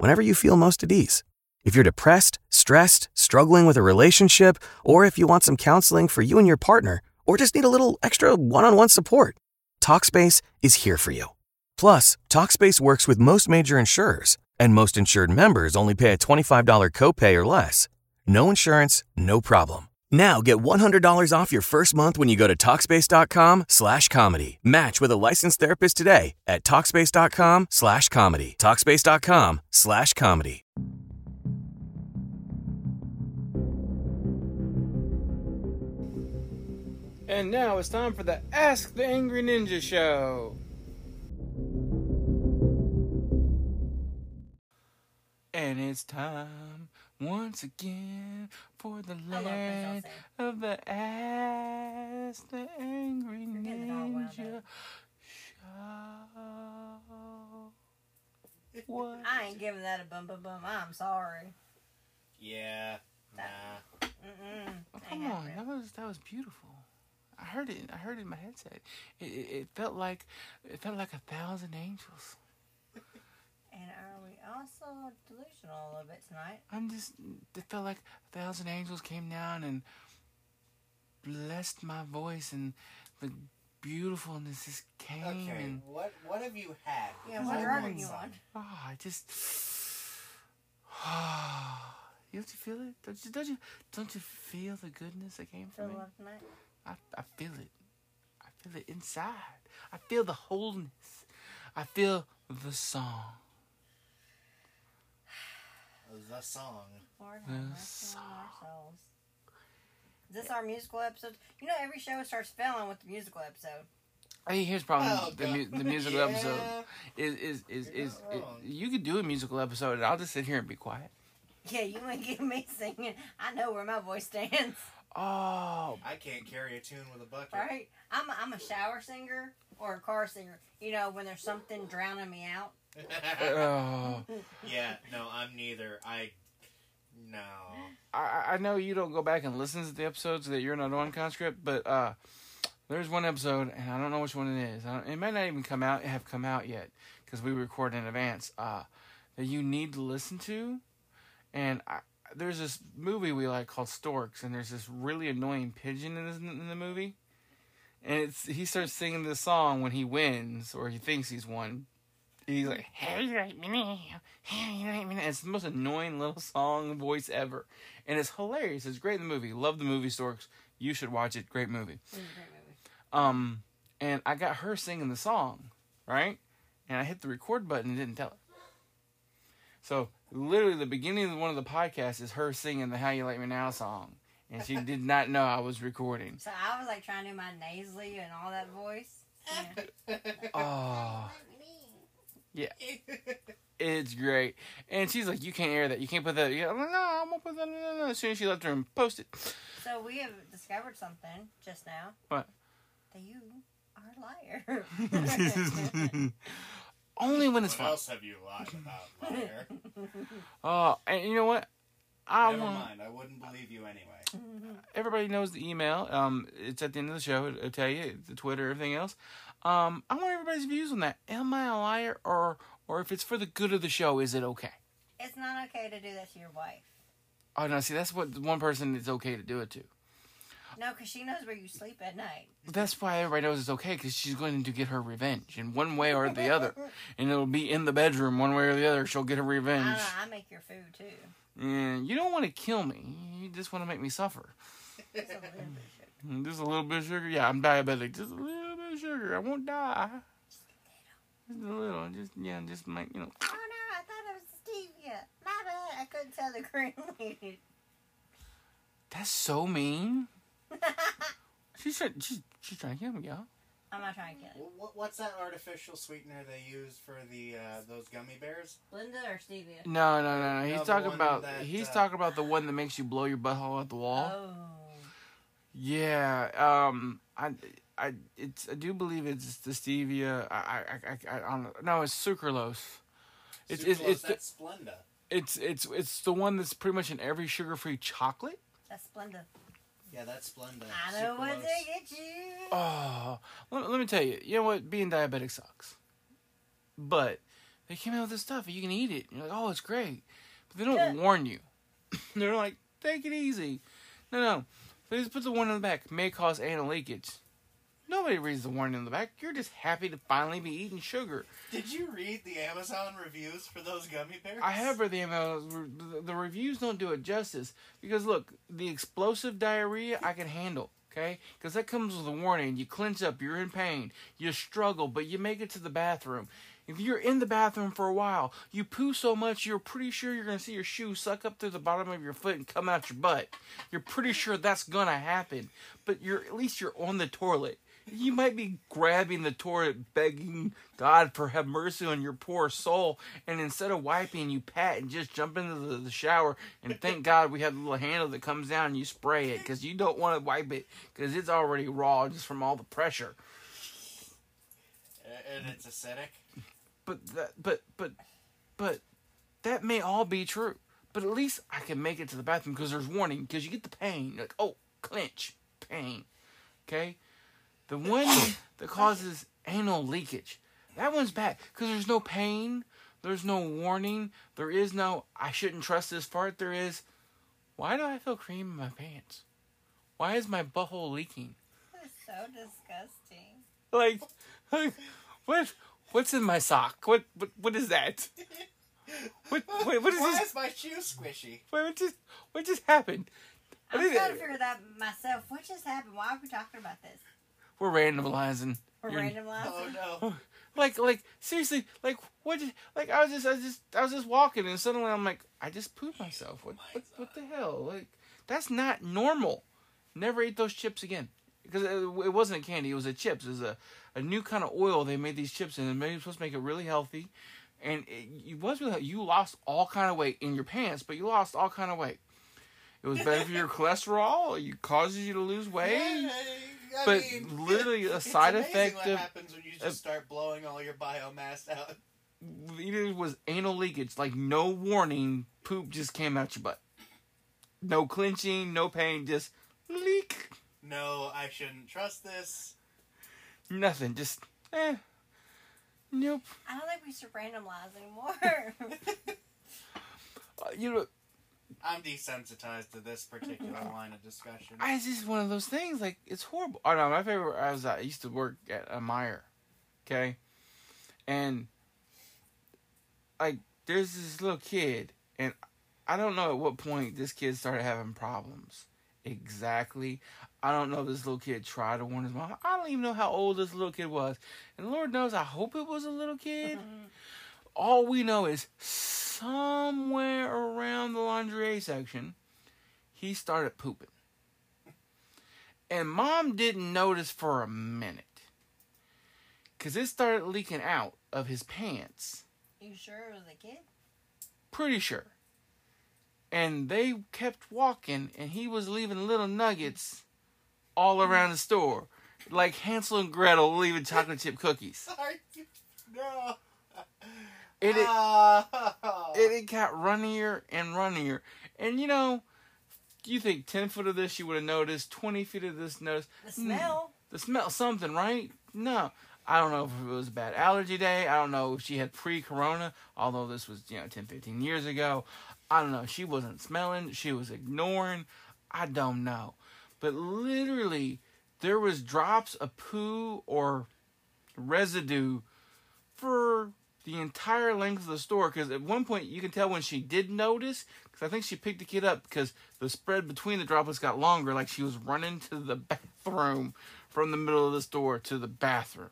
whenever you feel most at ease. If you're depressed, stressed, struggling with a relationship, or if you want some counseling for you and your partner, or just need a little extra one on one support, Talkspace is here for you. Plus, Talkspace works with most major insurers, and most insured members only pay a $25 copay or less. No insurance, no problem. Now get $100 off your first month when you go to Talkspace.com slash comedy. Match with a licensed therapist today at Talkspace.com slash comedy. Talkspace.com slash comedy. And now it's time for the Ask the Angry Ninja Show. And it's time once again for the love land of the ass, the Angry You're getting it all wound Ninja. Show. What? I ain't giving that a bum bum bum. I'm sorry. Yeah. Nah. Mm-mm. Oh, come on, happening. that was that was beautiful. I heard it. I heard it in my headset. It, it, it felt like it felt like a thousand angels. And are also delusional a little bit tonight? I'm just. It felt like a thousand angels came down and blessed my voice, and the beautifulness just came. Okay. And What What have you had? Yeah, what drug are you on? oh, I just. you have to feel it. Don't you? Don't you? Don't you feel the goodness that came Feel from me? love tonight? I, I feel it. I feel it inside. I feel the wholeness. I feel the song. The song. Lord The have mercy on song. our souls. Is this our musical episode? You know, every show starts failing with the musical episode. Hey, here's the problem. Oh, the, mu- the musical Yeah. episode is is is You're is, it- you could do a musical episode and I'll just sit here and be quiet. Yeah, you ain't get me singing. I know where my voice stands, Oh, I can't carry a tune with a bucket. right? I'm a, I'm a shower singer or a car singer. You know, when there's something drowning me out. Oh. yeah. No, I'm neither. I. No. I I know you don't go back and listen to the episodes that you're not on conscript, but uh, there's one episode and I don't know which one it is. I don't, it might not even come out have come out yet because we record in advance. Uh, that you need to listen to, and I, there's this movie we like called Storks, and there's this really annoying pigeon in, this, in the movie, and it's he starts singing this song when he wins or he thinks he's won. He's like, "How you like me now? How you like me now?" It's the most annoying little song voice ever, and it's hilarious. It's great in the movie. Love the movie Storks. You should watch it. Great movie. It's a great movie. Um, and I got her singing the song, right? And I hit the record button and didn't tell her. So literally, the beginning of one of the podcasts is her singing the "How You Like Me Now" song, and she did not know I was recording. So I was like trying to do my nasally and all that voice. Yeah. Oh, it's great. And she's like, "You can't air that. You can't put that." Yeah, like, no, I'm gonna put that. No, no. As soon as she left her and post it. So we have discovered something just now. What? That you are a liar. Only when it's what fun. else have you lied about, liar? Oh, and you know what? I Never want. mind. I wouldn't believe you anyway. everybody knows the email. Um, it's at the end of the show. It'll tell you the Twitter, everything else. Um, I want everybody's views on that. Am I a liar, or or if it's for the good of the show, is it okay? it's not okay to do that to your wife. Oh no, see that's what one person it's okay to do it to. No, because she knows where you sleep at night. That's why everybody knows it's okay because she's going to get her revenge in one way or the other, and it'll be in the bedroom one way or the other. She'll get her revenge. know. I make your food too. And you don't want to kill me. You just want to make me suffer. It's a little bit of sugar. Mm, Just a little bit of sugar. Yeah, I'm diabetic. Just a little bit of sugar. I won't die. Just a little. Just yeah. Just make you know. Oh no, I thought it was stevia. My bad. I couldn't tell the green lady. That's so mean. She's trying. She's she's trying to kill me, y'all. I'm not trying to kill you. Wh- wh- What's that artificial sweetener they use for the uh, those gummy bears? Linda or stevia? No, no, no, no. He's No, talking about that, he's uh, talking about the one that makes you blow your butthole out the wall. Oh. Yeah. Um. I. I. It's. I do believe it's the stevia. I. I. I. I, I don't know. No, it's sucralose. It's. It's. Sucralose, It's. The, Splenda. it's. It's. It's the one that's pretty much in every sugar-free chocolate. That's Splenda. Yeah, that's Splenda. I know what Sucralose. to get you. Oh, let, let me tell you. You know what? Being diabetic sucks. But they came out with this stuff and you can eat it. You're like, oh, it's great. But they don't Yeah. warn you. They're like, take it easy. No, no. They just put the warning in the back. May cause anal leakage. Nobody reads the warning in the back. You're just happy to finally be eating sugar. Did you read the Amazon reviews for those gummy bears? I have read the Amazon. the- The reviews don't do it justice because look, the explosive diarrhea I can handle. Okay, because that comes with a warning. You clench up, you're in pain, you struggle, but you make it to the bathroom. If you're in the bathroom for a while, you poo so much you're pretty sure you're gonna see your shoe suck up through the bottom of your foot and come out your butt. You're pretty sure that's gonna happen, but you're at least you're on the toilet. You might be grabbing the toilet, begging God for have mercy on your poor soul, and instead of wiping, you pat and just jump into the, the shower and thank God we have the little handle that comes down and you spray it because you don't want to wipe it because it's already raw just from all the pressure. And it's acidic. But that, but but but that may all be true. But at least I can make it to the bathroom because there's warning because you get the pain. You're like oh, clench, pain. Okay, the one that causes anal leakage. That one's bad because there's no pain. There's no warning. There is no I shouldn't trust this fart. There is. Why do I feel cream in my pants? Why is my butthole leaking? That's so disgusting. Like, like what? What's in my sock? What? What? What is that? What? Wait, what is Why this? is my shoe squishy? Wait, what just? What just happened? What I'm is trying to figure that myself. What just happened? Why are we talking about this? We're randomizing. We're You're- randomizing. Oh no. Oh, like, like seriously, like what? Just, like I was just, I was just, I was just walking, and suddenly I'm like, I just pooped myself. What? What, what the hell? Like, that's not normal. Never eat those chips again. Because it, it wasn't a candy; it was a chips. It was a, a new kind of oil they made these chips in, and they were supposed to make it really healthy. And it, it was really you lost all kind of weight in your pants, but you lost all kind of weight. It was better for your cholesterol. It causes you to lose weight. Yeah, I but mean, literally a side effect what of- happens when you just of- start blowing all your biomass out. it was anal leakage. Like no warning, poop just came out your butt. No clenching, no pain, just leak. No, I shouldn't trust this. Nothing, just eh. Nope. I don't think we should randomize anymore. Uh, you know, I'm desensitized to this particular line of discussion. I, it's just one of those things. Like it's horrible. Oh no, my favorite. I was I used to work at a Meijer, okay, and like there's this little kid, and I don't know at what point this kid started having problems. Exactly. I don't know. if This little kid tried to warn his mom. I don't even know how old this little kid was, and Lord knows, I hope it was a little kid. Mm-hmm. All we know is somewhere around the lingerie section, he started pooping. And mom didn't notice for a minute. Because it started leaking out of his pants. you sure it was a kid? Pretty sure. And they kept walking, and he was leaving little nuggets all around the store. Like Hansel and Gretel leaving chocolate chip cookies. Are no. And it, Oh. and it got runnier and runnier. And you know, you think 10 foot of this you would have noticed, 20 feet of this noticed. The hmm. smell. The smell, something, right? No. I don't know if it was a bad allergy day. I don't know if she had pre corona, although this was, you know, 10, 15 years ago. I don't know. She wasn't smelling. She was ignoring. I don't know. But literally, there was drops of poo or residue for the entire length of the store. Because at one point, you can tell when she did notice, because I think she picked the kid up because the spread between the droplets got longer, like she was running to the bathroom from the middle of the store to the bathroom.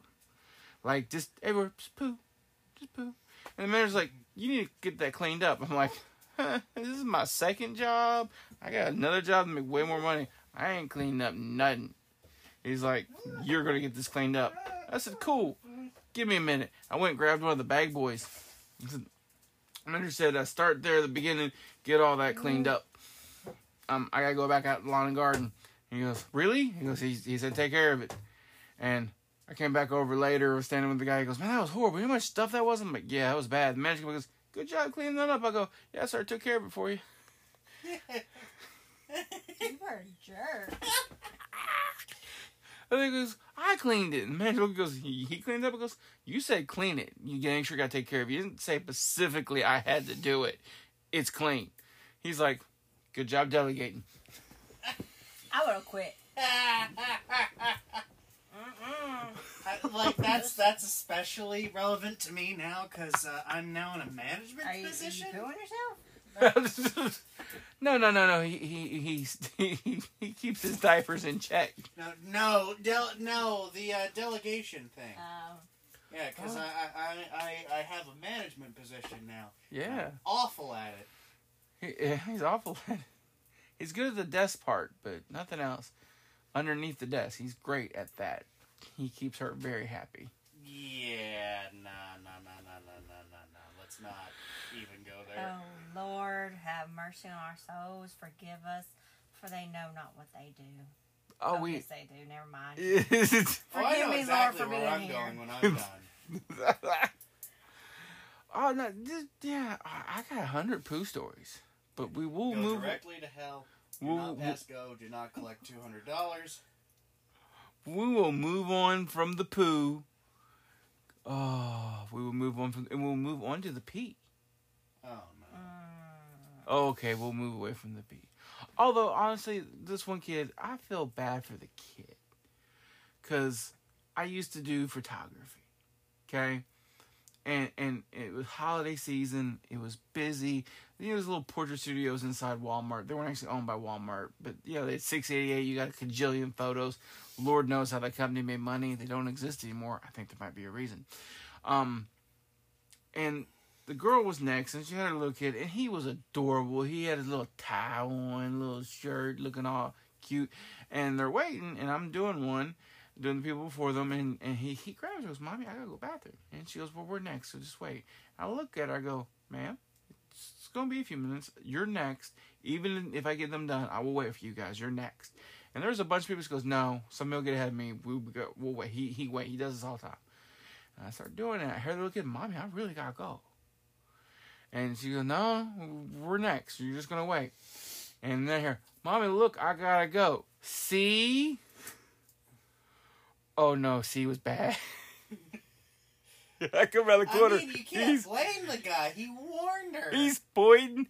Like, just everywhere, just poo, just poo. And the manager's like, you need to get that cleaned up. I'm like, huh, this is my second job. I got another job to make way more money. I ain't cleaning up nothing. He's like, "You're gonna get this cleaned up." I said, "Cool, give me a minute." I went and grabbed one of the bag boys. I said, Manager said, "Start there at the beginning, get all that cleaned up." Um, I gotta go back out to the lawn and garden. He goes, "Really?" He goes, "He, he said take care of it," and I came back over later, was standing with the guy. He goes, "Man, that was horrible. You know how much stuff that was?" I'm like, "Yeah, that was bad." The manager goes, "Good job cleaning that up." I go, "Yeah, sir, took care of it for you." You are a jerk. And he goes, I cleaned it. And the manager goes, he, he cleaned it up. He goes, you said clean it. You make sure you got to take care of it. You didn't say specifically I had to do it. It's clean. He's like, good job delegating. I would have quit. I, like that's that's especially relevant to me now because uh, I'm now in a management Are you, are you position. doing yourself? no, no, no, no. He he he's, he he keeps his diapers in check. No, no, del- no, the uh, delegation thing. Um, Yeah, because Oh. I, I, I, I have a management position now. Yeah, I'm awful at it. he, yeah, he's awful. at it. He's good at the desk part, but nothing else. Underneath the desk, he's great at that. He keeps her very happy. Yeah, nah, nah, nah, nah, nah, nah, nah, nah. Let's not even go there. oh Lord, have mercy on our souls. Forgive us, for they know not what they do. Oh, we. yes, they do. Never mind. oh, Forgive know me, Lord, for being I'm here. going when I'm done. oh no! This, yeah, I I got a hundred poo stories, but we will go move. directly to hell. Do We'll- not pass go. Do not collect two hundred dollars. We will move on from the poo. Oh, we will move on from, and we'll move on to the pee. Oh no. Oh, okay, we'll move away from the pee. Although honestly, this one kid, I feel bad for the kid, cause I used to do photography, okay, and and it was holiday season. It was busy. Know, those little portrait studios inside Walmart. They weren't actually owned by Walmart, but you know, they had 688. You got a cajillion photos. Lord knows how that company made money. They don't exist anymore. I think there might be a reason. Um, and the girl was next, and she had her little kid, and he was adorable. He had his little tie on, little shirt, looking all cute. And they're waiting, and I'm doing one, doing the people before them, and, and he, he grabs her, goes, Mommy, I gotta go bathroom. And she goes, Well, we're next, so just wait. I look at her, I go, Ma'am, it's gonna be a few minutes. You're next. Even if I get them done, I will wait for you guys. You're next. And there's a bunch of people who goes, No, somebody will get ahead of me. We, we go, we'll wait. He, he wait. He does this all the time. I start doing it. I hear the little kid, Mommy, I really gotta go. And she goes, No, we're next. You're just gonna wait. And then here, Mommy, look, I gotta go. See? Oh no, see was bad. I come around the corner. I mean, you can't he's, blame the guy. He warned her. he's pointing,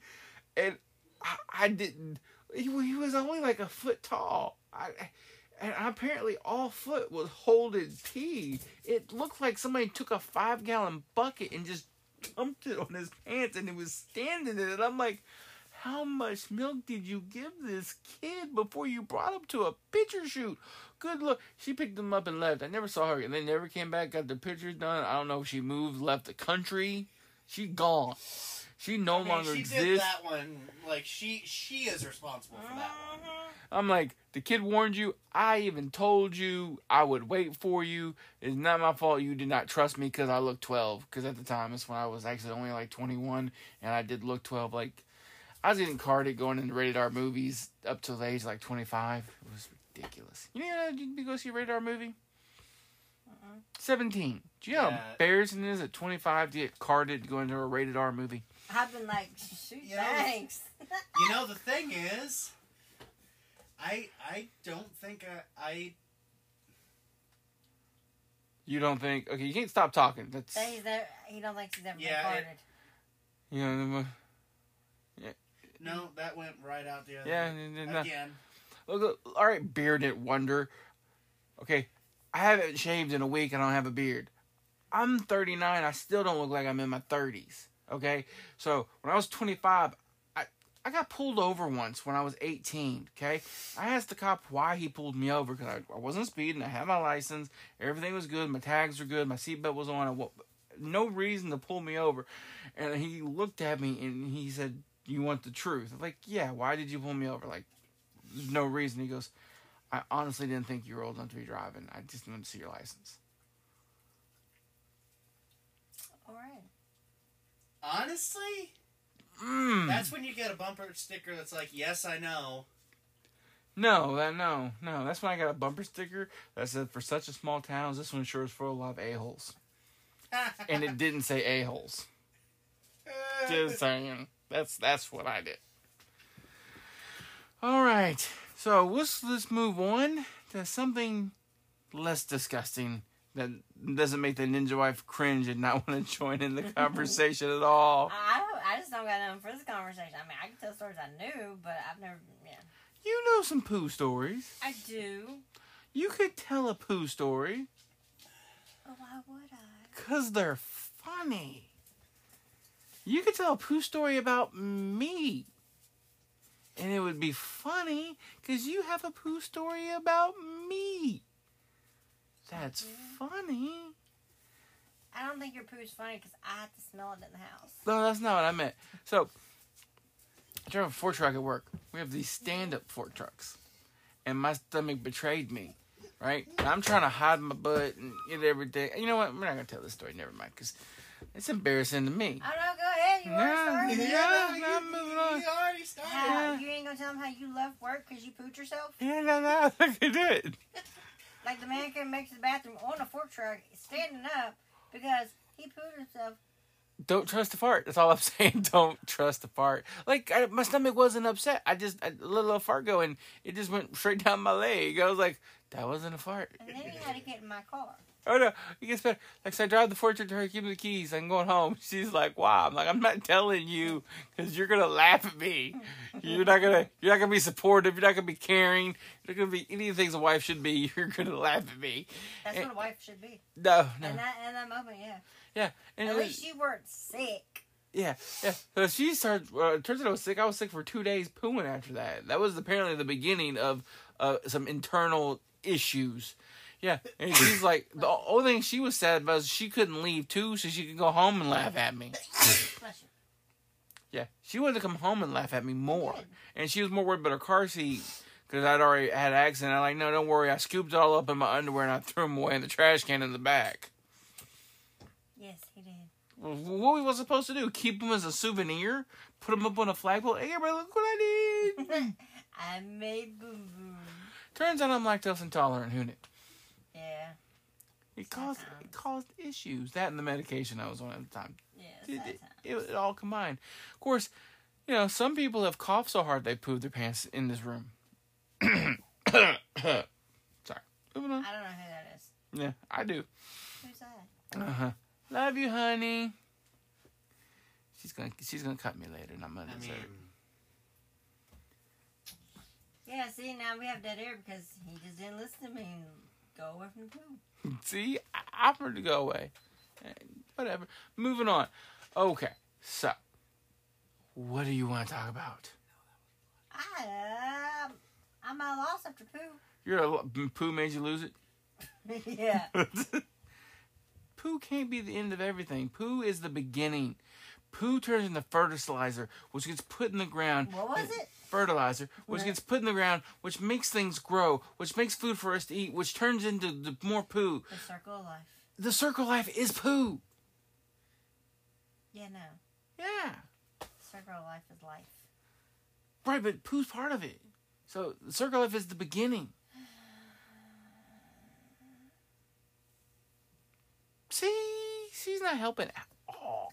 and I, I didn't. He, he was only like a foot tall. I, and apparently all foot was holding pee. It looked like somebody took a five gallon bucket and just dumped it on his pants, and he was standing in it. I'm like, how much milk did you give this kid before you brought him to a picture shoot? Good look. She picked him up and left. I never saw her, and they never came back. Got the pictures done. I don't know if she moved, left the country. She gone. She no I mean, longer she exists. did that one. Like she, she is responsible for that one. Uh-huh. I'm like, the kid warned you. I even told you I would wait for you. It's not my fault you did not trust me because I looked 12. Because at the time, it's when I was actually only like 21, and I did look 12. Like, I was getting carded going into rated R movies up to the age of like 25. It was ridiculous. You know, you can go see a rated R movie. 17. Do you know how Yeah. embarrassing it is at 25 to get carded to go into a rated R movie? I've been like, shoot, You know, thanks. You know the thing is, I I don't think I, I You don't think? Okay, you can't stop talking. That's That he's never, he don't think he's ever Yeah, been it- carded. you know. no that went right out the other. Yeah, and then, uh, Again, Look, look, all right, bearded wonder. Okay, I haven't shaved in a week. I don't have a beard. I'm 39. I still don't look like I'm in my 30s. Okay, so when I was 25, I I got pulled over once when I was 18. Okay, I asked the cop why he pulled me over because I, I wasn't speeding. I had my license. Everything was good. My tags were good. My seatbelt was on. I, no reason to pull me over. And he looked at me and he said, "You want the truth?" I'm like, "Yeah. Why did you pull me over?" Like, there's no reason. He goes, I honestly didn't think you were old enough to be driving. I just wanted to see your license. All right. Honestly, Mm. that's when you get a bumper sticker that's like, "Yes, I know." No, that no, no. That's when I got a bumper sticker that said, "For such a small town, this one sure is full of a lot of a holes," and it didn't say a holes. Just saying. That's that's what I did. All right, so let's let's move on to something less disgusting that doesn't make the ninja wife cringe and not want to join in the conversation at all. I don't, I just don't got nothing for this conversation. I mean, I can tell stories I knew, but I've never. Yeah, You know some poo stories. I do. You could tell a poo story Oh, why would I? because they're funny. You could tell a poo story about me. And it would be funny because you have a poo story about me. That's funny. I don't think your poo's funny because I have to smell it in the house. No, that's not what I meant. So, I drive a fork truck at work. We have these stand up fork trucks. And my stomach betrayed me, right? And I'm trying to hide my butt and get everything. You know what? We're not going to tell this story. Never mind. Because it's embarrassing to me. I don't know. Go ahead. You want to Yeah, yeah. you, I'm moving on. you already started. How, you ain't gonna tell them how you left work because you pooped yourself? Yeah, no, no. I can do it. Like the man came makes the bathroom on a fork truck, standing up because he pooped himself. Don't trust the fart. That's all I'm saying. Don't trust the fart. Like I, my stomach wasn't upset. I just I, a little fart go and it just went straight down my leg. I was like, that wasn't a fart. And then he had to get in my car. Oh no, it gets better. Like so I drive the fortune to her, give me the keys. I'm going home. She's like, "Wow." I'm like, "I'm not telling you because you're gonna laugh at me. You're not gonna. You're not gonna be supportive. You're not gonna be caring. You're not gonna be any of the things a wife should be. You're gonna laugh at me. That's And- what a wife should be. No, no, In that in that moment, yeah. yeah. And At was- least you weren't sick. Yeah, yeah. So she started. Uh, turns out I was sick. I was sick for two days pooing after that. That was apparently the beginning of uh, some internal issues. Yeah, and she's like, the only thing she was sad about is she couldn't leave too, so she could go home and laugh at me. Yeah, she wanted to come home and laugh at me more, and she was more worried about her car seat because I'd already had an accident. I'm like, no, don't worry. I scooped it all up in my underwear and I threw them away in the trash can in the back. Yes, he did. Well, What we was supposed to do? Keep them as a souvenir? Put them up on a flagpole? Hey, everybody, look what I did! I made boom boom. Turns out I'm lactose intolerant. Who knew? Yeah, It caused it caused issues. That and the medication I was on at the time. yeah. It, Sad it, time. it, it all combined. Of course, you know some people have coughed so hard they pooed their pants in this room. Sorry. Moving on. I don't know who that is. Yeah, I do. Who's that? Uh huh. Love you, honey. She's gonna she's gonna cut me later, and I'm gonna I deserve mean. Yeah, see, now we have dead air because he just didn't listen to me and go away from the poo. See, I offered to go away. Whatever. Moving on. Okay, so what do you want to talk about? I, um, I'm at a loss after poo. You're a poo made you lose it. yeah. poo can't be the end of everything. Poo is the beginning. Poo turns into fertilizer, which gets put in the ground. What was it? Fertilizer, which Right. gets put in the ground, which makes things grow, which makes food for us to eat, which turns into the more poo. The circle of life. The circle of life is poo. Yeah, no. Yeah. Circle of life is life. Right, but poo's part of it. So the circle of life is the beginning. See, she's not helping at all.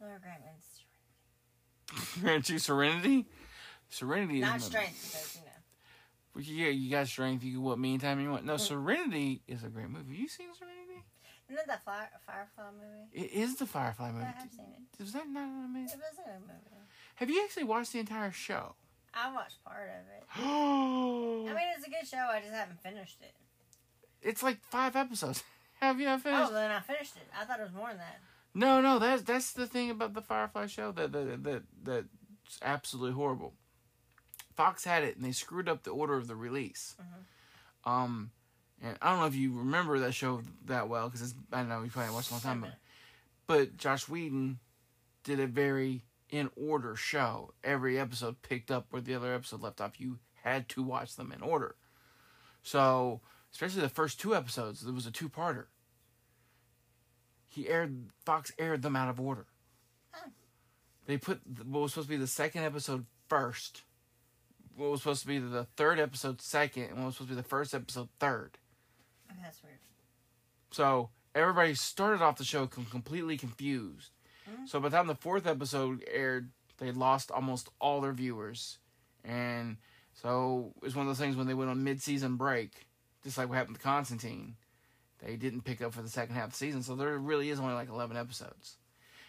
Lord grant me Grant you serenity. Serenity Not is strength, because, you know. Yeah, you got strength. You can what me anytime you want. No, mm. Serenity is a great movie. Have you seen Serenity? Isn't that that Fire, Firefly movie? It is the Firefly movie. I have seen it. Is that not It amazing? It was a good movie. Have you actually watched the entire show? I watched part of it. I mean, it's a good show. I just haven't finished it. it's like five episodes. Have you not finished? Oh, then I finished it. I thought it was more than that. No, no, that's that's the thing about the Firefly show that that that that's absolutely horrible. Fox had it and they screwed up the order of the release. Um, and I don't know if you remember that show that well because I don't know you probably watched a long time but But Joss Whedon did a very in order show. Every episode picked up where the other episode left off. You had to watch them in order. So, especially the first two episodes, it was a two-parter. He aired Fox aired them out of order. Oh. They put what was supposed to be the second episode first. What was supposed to be the third episode second, and what was supposed to be the first episode third. Okay, that's weird. So everybody started off the show completely confused. Hmm. So by the time the fourth episode aired, they lost almost all their viewers, and so it was one of those things when they went on mid-season break, just like what happened to Constantine. They didn't pick up for the second half of the season, so there really is only like eleven episodes,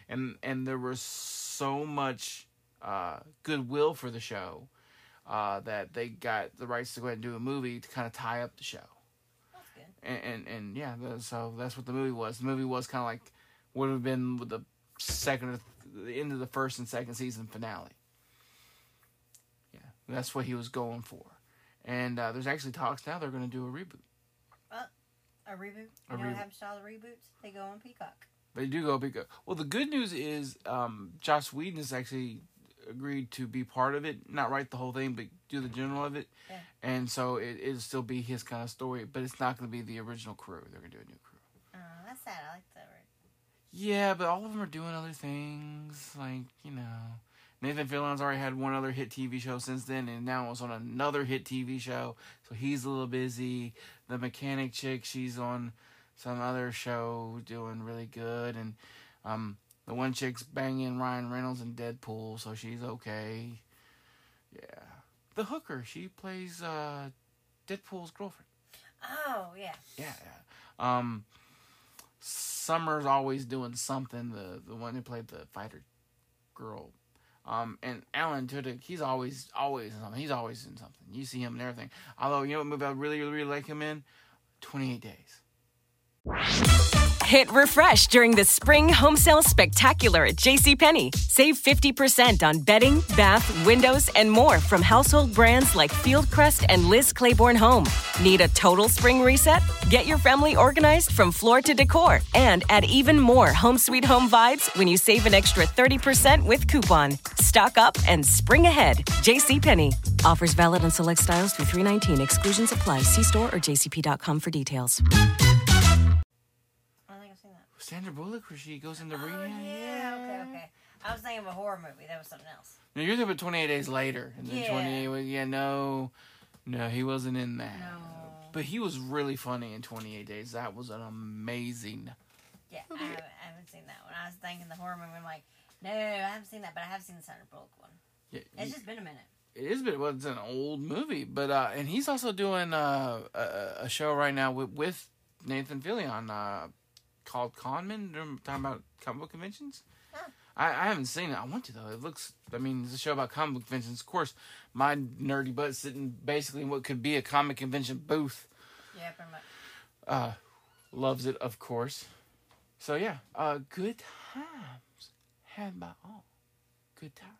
and and there was so much uh, goodwill for the show uh, that they got the rights to go ahead and do a movie to kind of tie up the show That's good. and and, and yeah, the, so that's what the movie was. The movie was kind of like would have been the second, or th- the end of the first and second season finale. Yeah, that's what he was going for, and uh, there's actually talks now they're going to do a reboot. A reboot. A You know reboot. what happens to all the reboots? They go on Peacock. They do go Peacock. Well, the good news is um, Joss Whedon has actually agreed to be part of it, not write the whole thing, but do the general of it, Yeah. and so it, it'll still be his kind of story, but it's not going to be the original crew. They're going to do a new crew. Oh, that's sad. I like that. Yeah, but all of them are doing other things. Like, you know, Nathan Fillion's already had one other hit TV show since then, and now it's on another hit TV show. So he's a little busy. The mechanic chick, she's on some other show doing really good. And um, the one chick's banging Ryan Reynolds in Deadpool, so she's okay. Yeah. The hooker, she plays uh, Deadpool's girlfriend. Oh yeah. Yeah, yeah. Um, Summer's always doing something. The the one who played the fighter girl. Um, and Alan Tudyk, he's always always in something. He's always in something. You see him and everything. Although you know what movie I really really, really like him in, Twenty Eight Days. Hit refresh during the spring home sale spectacular at JCPenney. Save 50% on bedding, bath, windows, and more from household brands like Fieldcrest and Liz Claiborne Home. Need a total spring reset? Get your family organized from floor to decor and add even more home sweet home vibes when you save an extra 30% with coupon. Stock up and spring ahead. JCPenney. Offers valid on select styles through 319. Exclusions apply. See store or jcp.com for details. Sandra Bullock, where she goes into Oh rehab. yeah. Okay. Okay. I was thinking of a horror movie. That was something else. No, you're thinking about 28 Days Later. And then Yeah. 28, yeah, no, no, he wasn't in that. No. But he was really funny in 28 Days. That was an amazing. Yeah, I haven't, I haven't seen that one. I was thinking the horror movie. I'm like, no, I haven't seen that, but I have seen the Sandra Bullock one. Yeah, It's just been a minute. it is, but it was an old movie. But uh, and he's also doing uh, a, a show right now with, with Nathan Fillion uh, called Conman. They're talking about comic book conventions. Huh. I, I haven't seen it. I want to though. It looks. I mean, it's a show about comic book conventions. Of course, my nerdy butt sitting basically in what could be a comic convention booth. Yeah, pretty much. Uh, loves it, of course. So yeah, uh, good times had by all. Good times.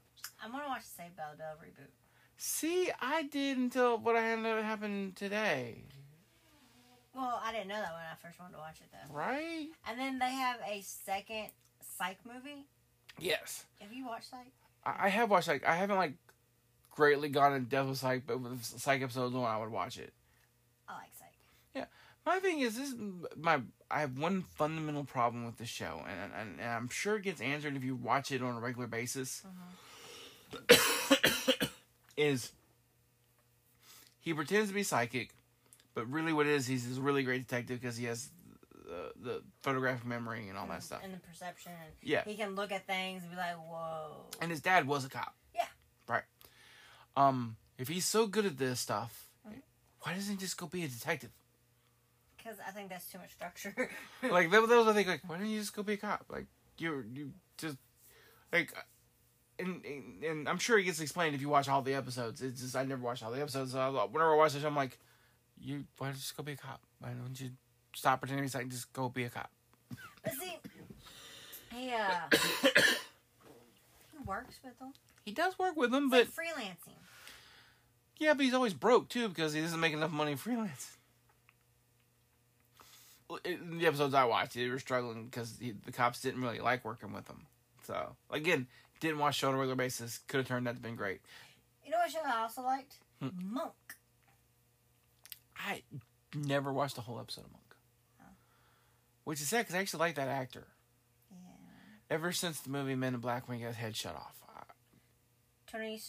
I want to watch the Saved by the Bell reboot. See, I did until what I had happened today, Well, I didn't know that when I first wanted to watch it though. right? And then they have a second Psych movie. Yes, Have you watched Psych? I, I have watched like I haven't like greatly gone in depth with psych, but with psych episodes on, I would watch it. I like Psych. Yeah. My thing is this: my I have one fundamental problem with the show, and, and, and I'm sure it gets answered if you watch it on a regular basis. Mm-hmm. is he pretends to be psychic, but really what it is, he's a really great detective because he has the, the photographic memory and all that stuff. And the perception. Yeah. He can look at things and be like, whoa. And his dad was a cop. Yeah. Right. Um, if he's so good at this stuff, why doesn't he just go be a detective? Because I think that's too much structure. like that, that was the thing. Like, why don't you just go be a cop? Like you, you just like, and, and and I'm sure it gets explained if you watch all the episodes. It's just I never watched all the episodes. So I, whenever I watch show, I'm like, you why don't you just go be a cop? Why don't you stop pretending to be just go be a cop? but see, he, uh, he works with them. He does work with them, It's but like freelancing. yeah, but he's always broke too because he doesn't make enough money freelance. In the episodes I watched, they were struggling because the cops didn't really like working with him. So again, didn't watch show on a regular basis. Could have turned out to been great. You know what show I also liked? Monk. I never watched the whole episode of Monk. Which is sad because I actually like that actor. Yeah. Ever since the movie Men in Black when he got his head shut off. Tony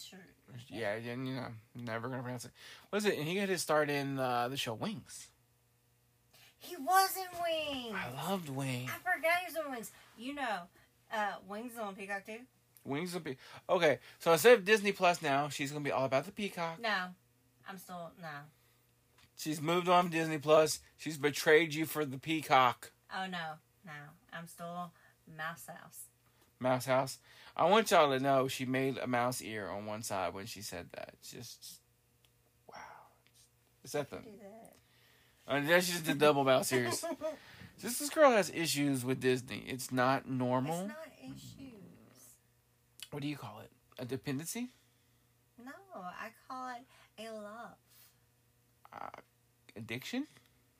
yeah, and, you know, never gonna pronounce it. What is it? And he got his start in uh, the show Wings. He was in Wings. I loved Wings. I forgot he was in Wings. You know, uh, Wings is on Peacock too? Wings will be okay. So instead of Disney Plus now, she's gonna be all about the Peacock. No. I'm still, no. She's moved on to Disney Plus. She's betrayed you for the Peacock. Oh, no. No. I'm still Mouse House. Mouse House. I want y'all to know she made a mouse ear on one side when she said that. Just wow. Is that the? Do that. Uh, she just did double mouse ears. Just this girl has issues with Disney. It's not normal. It's not issues. What do you call it? A dependency? No, I call it a love. Uh, addiction?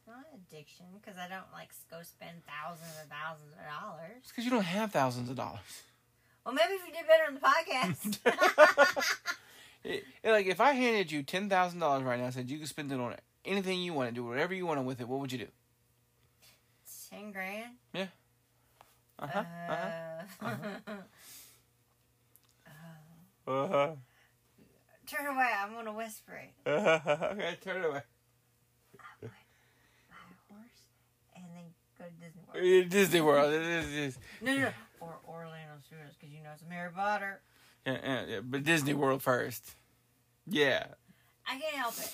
Not addiction, because I don't like go spend thousands and thousands of dollars. It's because you don't have thousands of dollars. Well, maybe if you did better on the podcast. It- it- like if I handed you ten thousand dollars right now, and said you could spend it on anything you want to do, whatever you want with it, what would you do? Ten grand. Yeah. Uh huh. uh huh. Uh, huh. Uh huh. Turn away. I'm gonna whisper it. okay, turn away. Buy a horse and then go to Disney World. Disney World. It is- is- No, no. Or Orlando Studios, because you know it's Harry Potter. Yeah, yeah, yeah, but Disney World first. Yeah. I can't help it.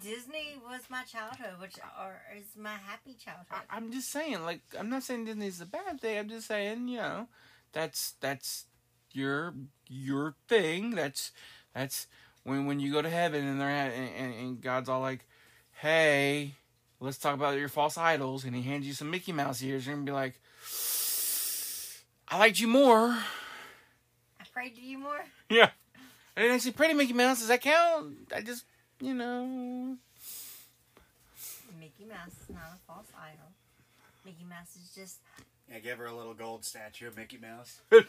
Disney was my childhood, which or is my happy childhood. I, I'm just saying, like, I'm not saying Disney's a bad thing. I'm just saying, you know, that's that's your your thing. That's that's when when you go to heaven and they're at, and, and, and God's all like, "Hey, let's talk about your false idols," and He hands you some Mickey Mouse ears. You're gonna be like, "I liked you more." I prayed to you more. Yeah. I didn't actually pray to Mickey Mouse. Does that count? I just, you know. Mickey Mouse is not a false idol. Mickey Mouse is just Yeah, give her a little gold statue of Mickey Mouse. bless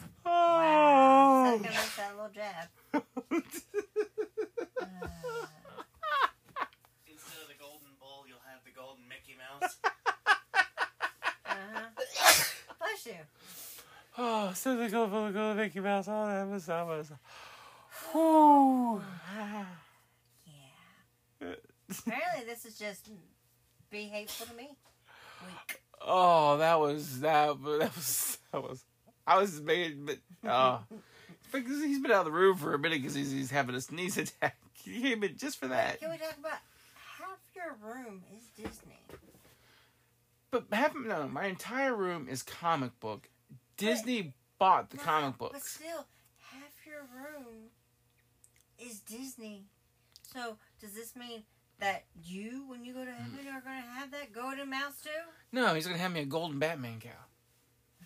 you. Wow. oh. So that little jab. Uh, Instead of the golden bull, you'll have the golden Mickey Mouse. uh-huh. Bless you. Oh, so the go for the go Mickey Mouse. Oh, that was that was. Whew. Yeah. Apparently, this is just be hateful to me. Weak. Oh, that was that. That was that was. I was made, but uh, because he's been out of the room for a minute because he's, he's having a sneeze attack. He came in just for that. Can we talk about half your room is Disney? But half no, my entire room is comic book. Disney bought the Right, comic But books. still, half your room is Disney. So does this mean that you, when you go to heaven, are going to have that golden mouse too? No, he's gonna have me a golden Batman cow.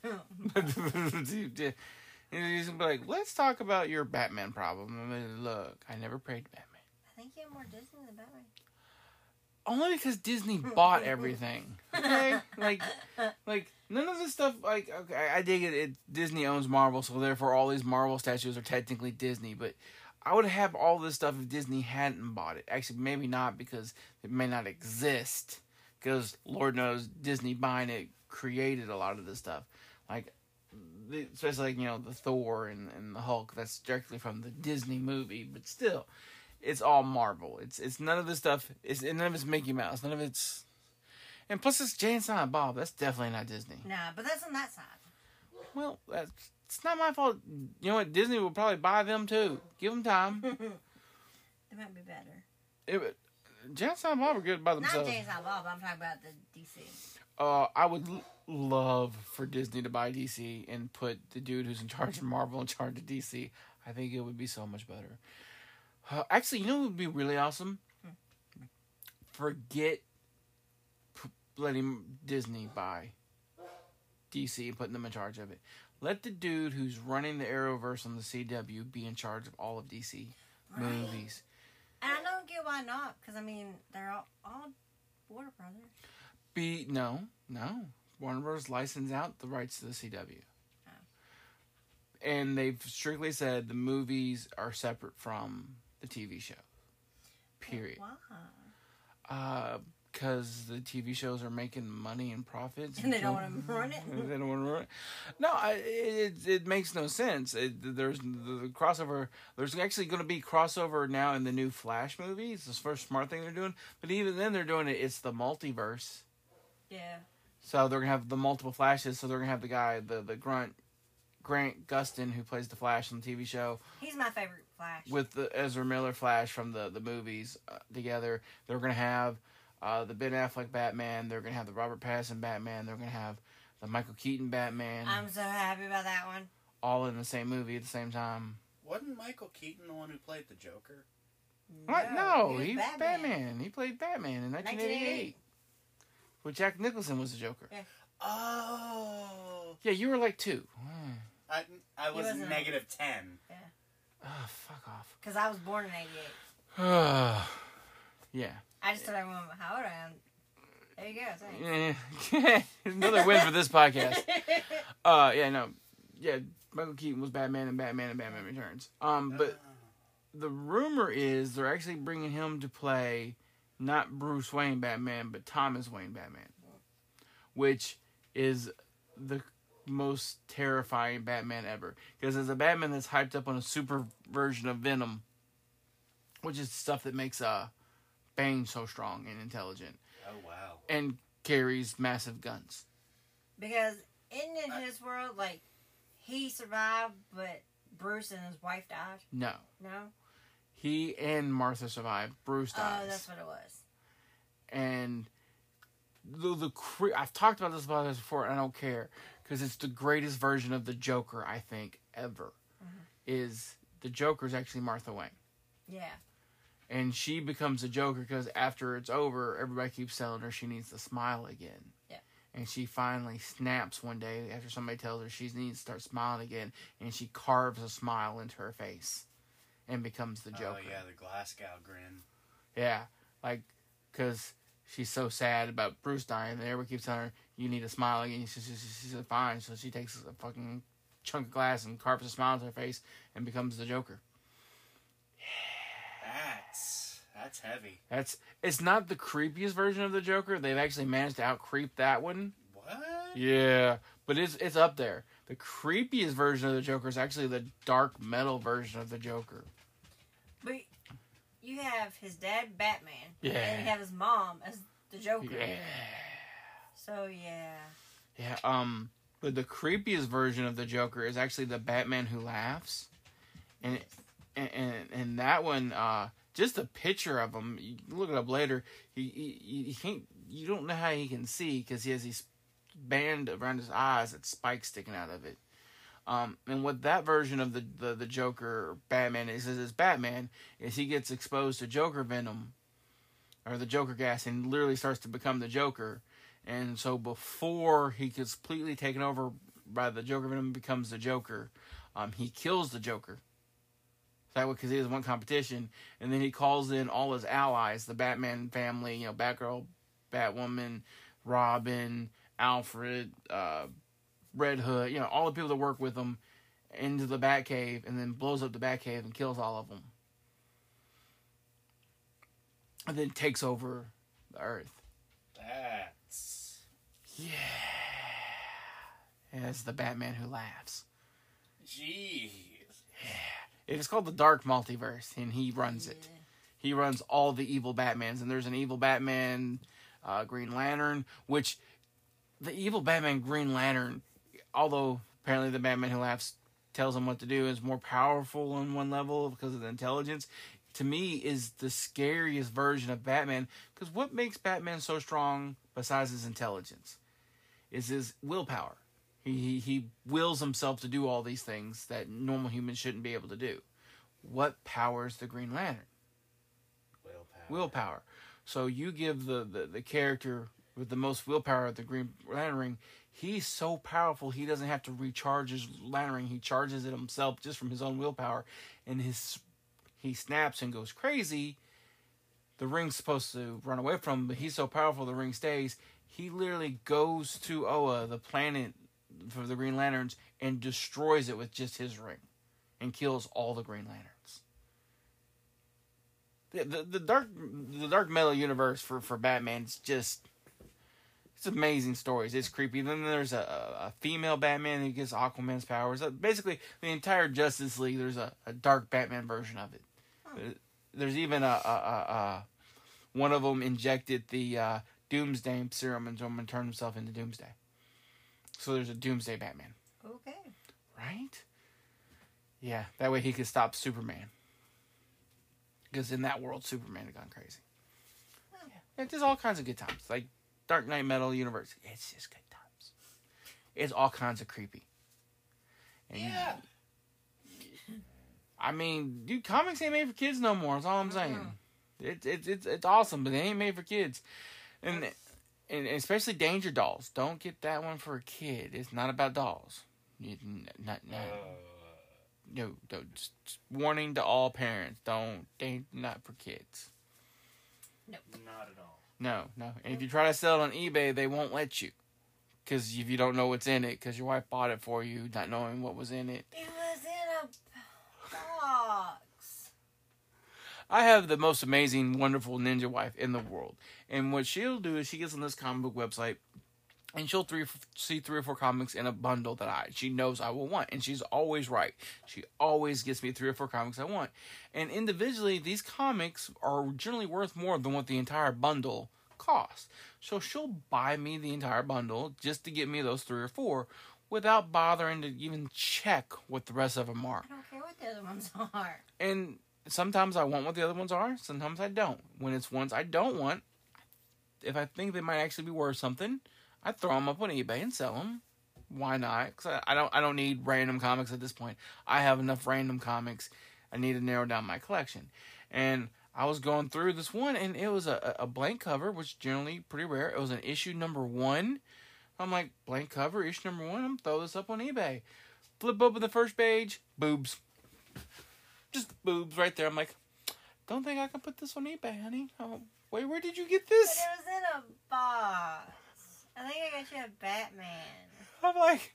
He's gonna be like, let's talk about your Batman problem. I mean, look, I never prayed to Batman. I think you have more Disney than Batman. Only because Disney bought everything. Okay, like, like none of this stuff. Like, okay, I dig it, it. Disney owns Marvel, so therefore all these Marvel statues are technically Disney. But I would have all this stuff if Disney hadn't bought it. Actually, maybe not because it may not exist. Because Lord knows Disney buying it created a lot of this stuff. Like, especially like you know the Thor and, and the Hulk. That's directly from the Disney movie, but still, it's all Marvel. It's it's none of this stuff. It's none of it's Mickey Mouse. None of it's, and plus it's Jay and Silent Bob. That's definitely not Disney. Nah, but that's on that side. Well, that's it's not my fault. You know what? Disney will probably buy them too. Give them time. They might be better. it, would- Jay and Silent Bob are good by themselves. Not. James Silent Bob. I'm talking about the DC. Uh, I would l- love for Disney to buy DC and put the dude who's in charge of Marvel in charge of DC. I think it would be so much better. Uh, actually, you know what would be really awesome? Forget p- letting Disney buy DC and putting them in charge of it. Let the dude who's running the Arrowverse on the CW be in charge of all of DC movies. And I don't get why not, because I mean they're all, all Warner Brothers. Be no, no. Warner Bros. license out the rights to the CW. Oh. and they've strictly said the movies are separate from the TV show. Period. Why? Uh, because the TV shows are making money and profits, And they don't want to run it. they don't want to run it. No, I, it it makes no sense. It, there's the, the crossover. There's actually going to be crossover now in the new Flash movie. It's the first smart thing they're doing. But even then, they're doing it. It's the multiverse. Yeah. So they're gonna have the multiple flashes. So they're gonna have the guy, the the grunt, Grant Gustin, who plays the Flash on the TV show, He's my favorite Flash. with the Ezra Miller Flash from the the movies uh, together. They're gonna have uh, the Ben Affleck Batman. They're gonna have the Robert Pattinson Batman. They're gonna have the Michael Keaton Batman, I'm so happy about that one. all in the same movie at the same time. Wasn't Michael Keaton the one who played the Joker? What? No, was he was Batman. He played Batman in 1988. 1988. With Jack Nicholson was the Joker. Yeah. Oh, Yeah, you were like two. Hmm. I I was wasn't- negative ten. Oh, fuck off. Because I was born in 88. yeah. I just told everyone how old I am. There you go. Thanks. Eh, Another win for this podcast. Uh, yeah, no, yeah. Michael Keaton was Batman and Batman and Batman Returns. Um, but the rumor is they're actually bringing him to play not Bruce Wayne Batman, but Thomas Wayne Batman, which is the most terrifying Batman ever. Because as a Batman that's hyped up on a super version of Venom, which is stuff that makes uh Bane so strong and intelligent Oh wow. and carries massive guns. Because in, in his world, like, he survived, but Bruce and his wife died. No, No? He and Martha survive. Bruce oh, dies, Oh, that's what it was. and the the cre- I've talked about this about this before, and I don't care because it's the greatest version of the Joker I think ever. Mm-hmm. Is the Joker's actually Martha Wayne, Yeah. and she becomes a Joker because after it's over, everybody keeps telling her she needs to smile again. Yeah. And she finally snaps one day after somebody tells her she needs to start smiling again, and she carves a smile into her face, and becomes the oh, Joker. Oh yeah, the Glasgow grin. Yeah, like, cause she's so sad about Bruce dying, and everybody keeps telling her you need to smile again. She, she, she, she said fine, so she takes a fucking chunk of glass and carves a smile on her face and becomes the Joker. That's that's heavy. That's it's not the creepiest version of the Joker. They've actually managed to out creep that one. What? Yeah, but it's it's up there. The creepiest version of the Joker is actually the dark metal version of the Joker. You have his dad, Batman. Yeah. And you have his mom as the Joker. Yeah. So, yeah. Yeah, um, but the creepiest version of the Joker is actually the Batman who laughs, and and and, and that one, uh, just a picture of him. You look it up later. He he, he can't. You don't know how he can see because he has these band around his eyes that spikes sticking out of it. Um, and what that version of the, the, the Joker Batman is, is, Batman is he gets exposed to Joker venom or the Joker gas and literally starts to become the Joker. And so before he gets completely taken over by the Joker venom becomes the Joker, um, he kills the Joker. That way, because he has one competition, and then he calls in all his allies, the Batman family, you know, Batgirl, Batwoman, Robin, Alfred, uh, Red Hood, you know, all the people that work with him into the Batcave, and then blows up the Batcave and kills all of them, and then takes over the Earth. That's Yeah. as the Batman who laughs. jeez. It is called the Dark Multiverse, and he runs it. He runs all the evil Batmans, and there's an evil Batman, uh, Green Lantern, which the evil Batman Green Lantern, although apparently the Batman who laughs tells him what to do, is more powerful on one level because of the intelligence. To me, is the scariest version of Batman because what makes Batman so strong besides his intelligence is his willpower. He, he he wills himself to do all these things that normal humans shouldn't be able to do. What powers the Green Lantern? Willpower. willpower. So you give the, the, the character with the most willpower of the Green Lantern ring, he's so powerful he doesn't have to recharge his lantern. He charges it himself just from his own willpower, and his he snaps and goes crazy. The ring's supposed to run away from him, but he's so powerful the ring stays. He literally goes to Oa, the planet for the Green Lanterns and destroys it with just his ring, and kills all the Green Lanterns. The the, the dark the dark metal universe for for Batman is just it's amazing stories. It's creepy. Then there's a, a female Batman who gets Aquaman's powers. Uh, Basically, the entire Justice League. There's a, a dark Batman version of it. Uh, There's even a, a, a, one of them injected the uh, Doomsday serum and turned himself into Doomsday. So there's a Doomsday Batman, Okay. right? Yeah, that way he could stop Superman. Because in that world, Superman had gone crazy. Yeah, there's all kinds of good times. Like Dark Knight Metal Universe. It's just good times. It's all kinds of creepy. And Yeah. I mean, dude, comics ain't made for kids no more. That's all I'm saying. Mm-hmm. It's it's it's it's awesome, but they ain't made for kids, and and especially Danger Dolls. Don't get that one for a kid. It's not about dolls. You, n- not, not, uh. no, no. Just just warning to all parents. Don't. They not for kids. Nope. Not at all. No, no. And if you try to sell it on eBay, they won't let you. Because if you don't know what's in it, because your wife bought it for you, not knowing what was in it. It was in a box. I have the most amazing, wonderful ninja wife in the world. And what she'll do is she gets on this comic book website and she'll three, see three or four comics in a bundle that I she knows I will want. And she's always right. She always gets me three or four comics I want. And individually, these comics are generally worth more than what the entire bundle costs. So she'll buy me the entire bundle just to get me those three or four without bothering to even check what the rest of them are. I don't care what the other ones are. And sometimes I want what the other ones are, sometimes I don't. When it's ones I don't want, if I think they might actually be worth something, I throw them up on eBay and sell them. Why not? Because I, I don't I don't need random comics at this point. I have enough random comics. I need to narrow down my collection. And I was going through this one, and it was a, a blank cover, which generally pretty rare. It was an issue number one. I'm like, blank cover, issue number one. I'm throw this up on eBay. Flip open the first page, boobs just boobs right there. I'm like, don't think I can put this on eBay, honey. Oh, wait, where did you get But this? it was in a box. I think I got you a Batman. I'm like,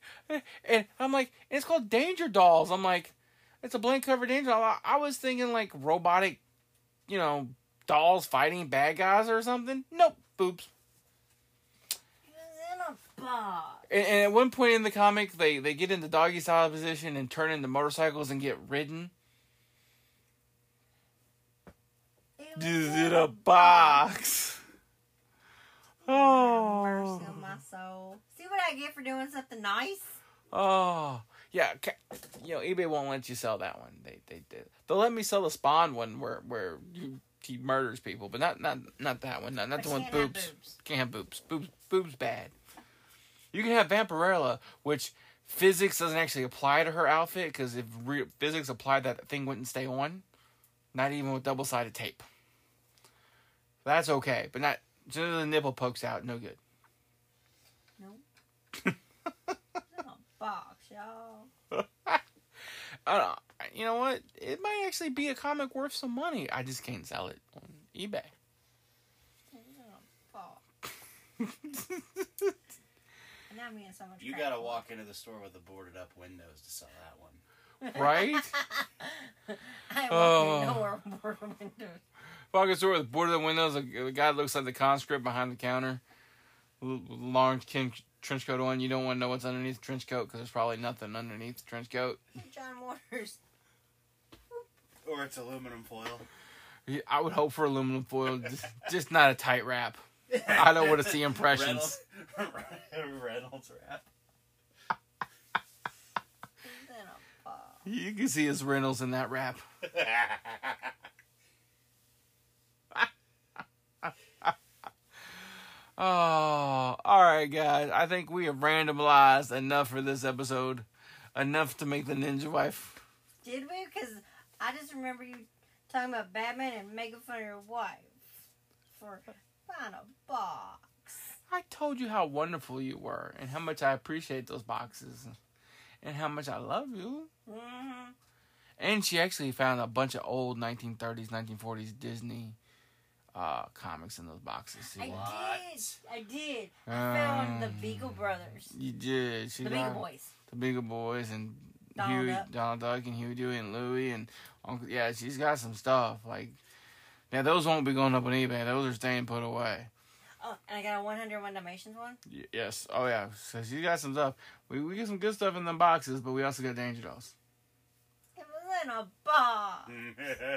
and I'm like, it's called Danger Dolls. I'm like, it's a blank cover Danger Doll. I, I was thinking like robotic, you know, dolls fighting bad guys or something. Nope, boobs. It was in a box. And, and at one point in the comic, they they get into doggy style position and turn into motorcycles and get ridden. It Is it a box? Oh. Mercy on oh. my soul. See what I get for doing something nice? Oh, yeah. You know, eBay won't let you sell that one. They they did. They'll let me sell the Spawn one where where you, he murders people, but not not not that one. Not, not But the one boobs. boobs. Can't have boobs. Boobs boobs bad. You can have Vampirella, which physics doesn't actually apply to her outfit because if re- physics applied, that thing wouldn't stay on. Not even with double sided tape. That's okay, but not. As soon as the nipple pokes out, no good. Nope. it's in a box, y'all. Uh, you know what? It might actually be a comic worth some money. I just can't sell it on eBay. It's in a box. and now I'm so much You gotta for walk into the store with the boarded up windows to sell that one. Right? I ain't Oh. walking nowhere more windows. Walking through with board of the windows, the, the guy looks like the conscript behind the counter. Long kin- trench coat on. You don't want to know what's underneath the trench coat because there's probably nothing underneath the trench coat. John Waters. Or it's aluminum foil. Yeah, I would hope for aluminum foil, just, just not a tight wrap. I don't want to see impressions. Reynolds, Reynolds wrap. It's in a box. You can see his Reynolds in that wrap. Oh, all right, guys. I think we have randomized enough for this episode. Enough to make the ninja wife. Did we? Because I just remember you talking about Batman and making fun of your wife for buying a box. I told you how wonderful you were and how much I appreciate those boxes and how much I love you. Mm-hmm. And she actually found a bunch of old 1930s, 1940s Disney uh, comics in those boxes. I too. did. I did. I found the Beagle Brothers. You did. She The Beagle Boys. The Beagle Boys and Donald Huey, Duck. Donald Duck and Huey, Dewey, and Louie and Uncle. Yeah, she's got some stuff. Like, now those won't be going up on eBay. Those are staying put away. Oh, and I got a 101 Dalmatians one. Y- yes. Oh yeah. So she's got some stuff. We we get some good stuff in them boxes, but we also got Danger Dolls. It was in a box.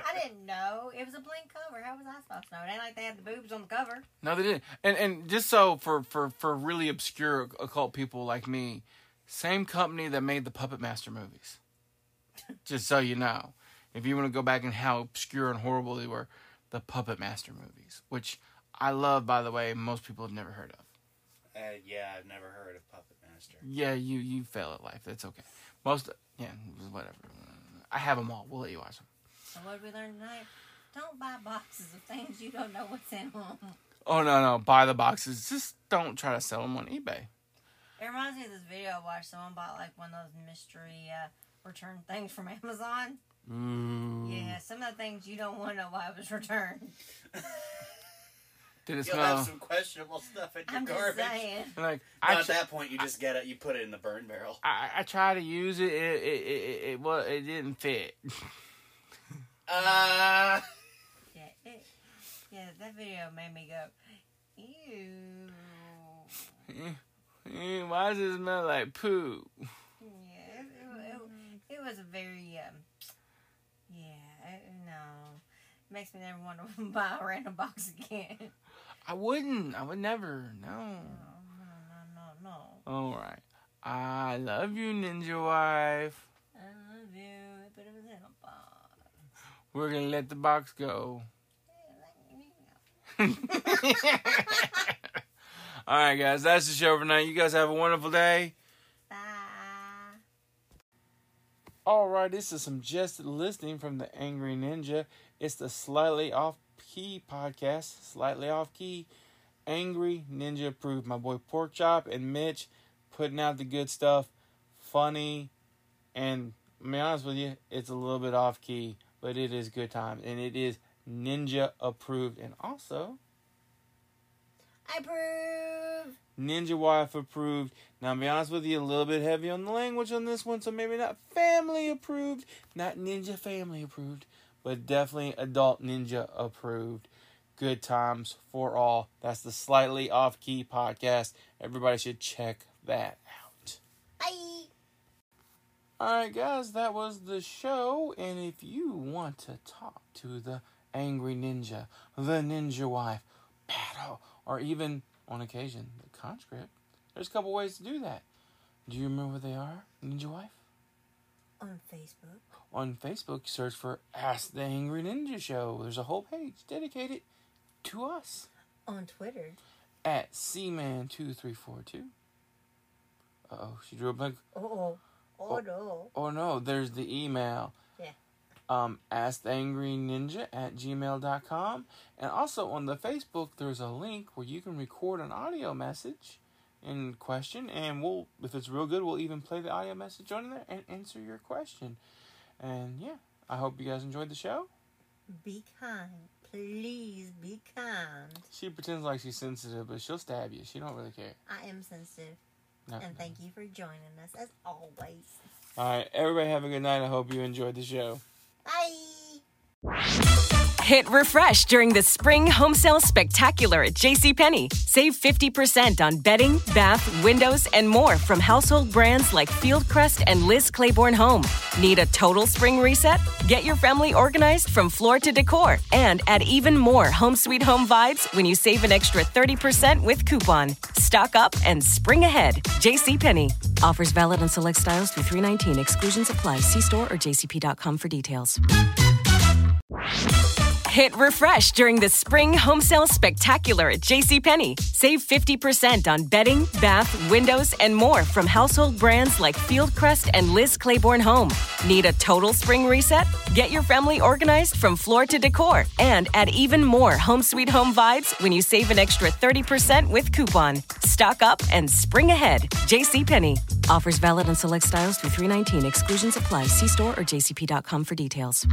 I didn't know. It was a blank cover. How was I supposed to know? It ain't like they had the boobs on the cover. No, they didn't. And and just so for for for really obscure occult people like me, same company that made the Puppet Master movies. just so you know, if you want to go back and how obscure and horrible they were, the Puppet Master movies, which I love, by the way, most people have never heard of. Uh, yeah, I've never heard of Puppet Master. Yeah, you you fail at life. That's okay. Most yeah, whatever. I have them all. We'll let you watch them. So what did we learn tonight? Don't buy boxes of things you don't know what's in them. Oh no no, buy the boxes. Just don't try to sell them on eBay. It reminds me of this video I watched. Someone bought like one of those mystery uh, return things from Amazon. Ooh. Yeah, some of the things you don't want to know why it was returned. Did it You'll smell? have some questionable stuff in your I'm just garbage. saying. Like No, I, at tr- that point, you just get it. You put it in the burn barrel. I I tried to use it. It it it, it, it well it didn't fit. Uh, Yeah, it, yeah, that video made me go, ew. Eh, Why does it smell like poo? Yeah, it, it, it, it was a very, um, yeah, it, no. Makes me never want to buy a random box again. I wouldn't. I would never. No. No, no, no, no. All right. I love you, Ninja Wife. I love you, but it was in a box. We're gonna let the box go. All right, guys. That's the show for tonight. You guys have a wonderful day. Bye. All right, this is some just listening from the Angry Ninja. It's the Slightly Off Key podcast, Slightly Off Key, Angry Ninja approved. My boy Pork Chop and Mitch putting out the good stuff, funny, and to be honest with you, it's a little bit off key, but it is good time. And it is Ninja approved, and also I approve. Ninja Wife approved. Now, to be honest with you, a little bit heavy on the language on this one, so maybe not family approved, not Ninja family approved, but definitely adult Ninja approved. Good times for all. That's the Slightly Off Key podcast. Everybody should check that out. Bye. Alright, guys, that was the show. And if you want to talk to the Angry Ninja, the Ninja Wife, Battle, or even, on occasion, the conscript, there's a couple ways to do that. Do you remember where they are, Ninja Wife? On Facebook. On Facebook, search for Ask the Angry Ninja Show. There's a whole page dedicated to us On Twitter. at Seaman2342. Uh oh, she drew a blank. Oh, oh, no. Oh no, there's the email. Um, asktheangryninja at gmail.com. And also on the Facebook, there's a link where you can record an audio message in question. And we'll, if it's real good, we'll even play the audio message on there and answer your question. And yeah, I hope you guys enjoyed the show. Be kind. Please be kind. She pretends like she's sensitive, but she'll stab you. She don't really care. I am sensitive. No, And no. thank you for joining us as always. All right, everybody have a good night. I hope you enjoyed the show. Bye. Hit refresh during the spring home sale spectacular at JCPenney. Save 50% on bedding, bath, windows, and more from household brands like Fieldcrest and Liz Claiborne Home. Need a total spring reset? Get your family organized from floor to decor and add even more home sweet home vibes when you save an extra 30% with coupon. Stock up and spring ahead. JCPenney. Offers valid on select styles through 319. Exclusions apply. See store or jcp.com for details. Hit refresh during the spring home sale spectacular at JCPenney. Save 50% on bedding, bath, windows, and more from household brands like Fieldcrest and Liz Claiborne Home. Need a total spring reset? Get your family organized from floor to decor and add even more home sweet home vibes when you save an extra 30% with coupon. Stock up and spring ahead. JCPenney. Offers valid on select styles through 319. Exclusions apply. See store or jcp.com for details.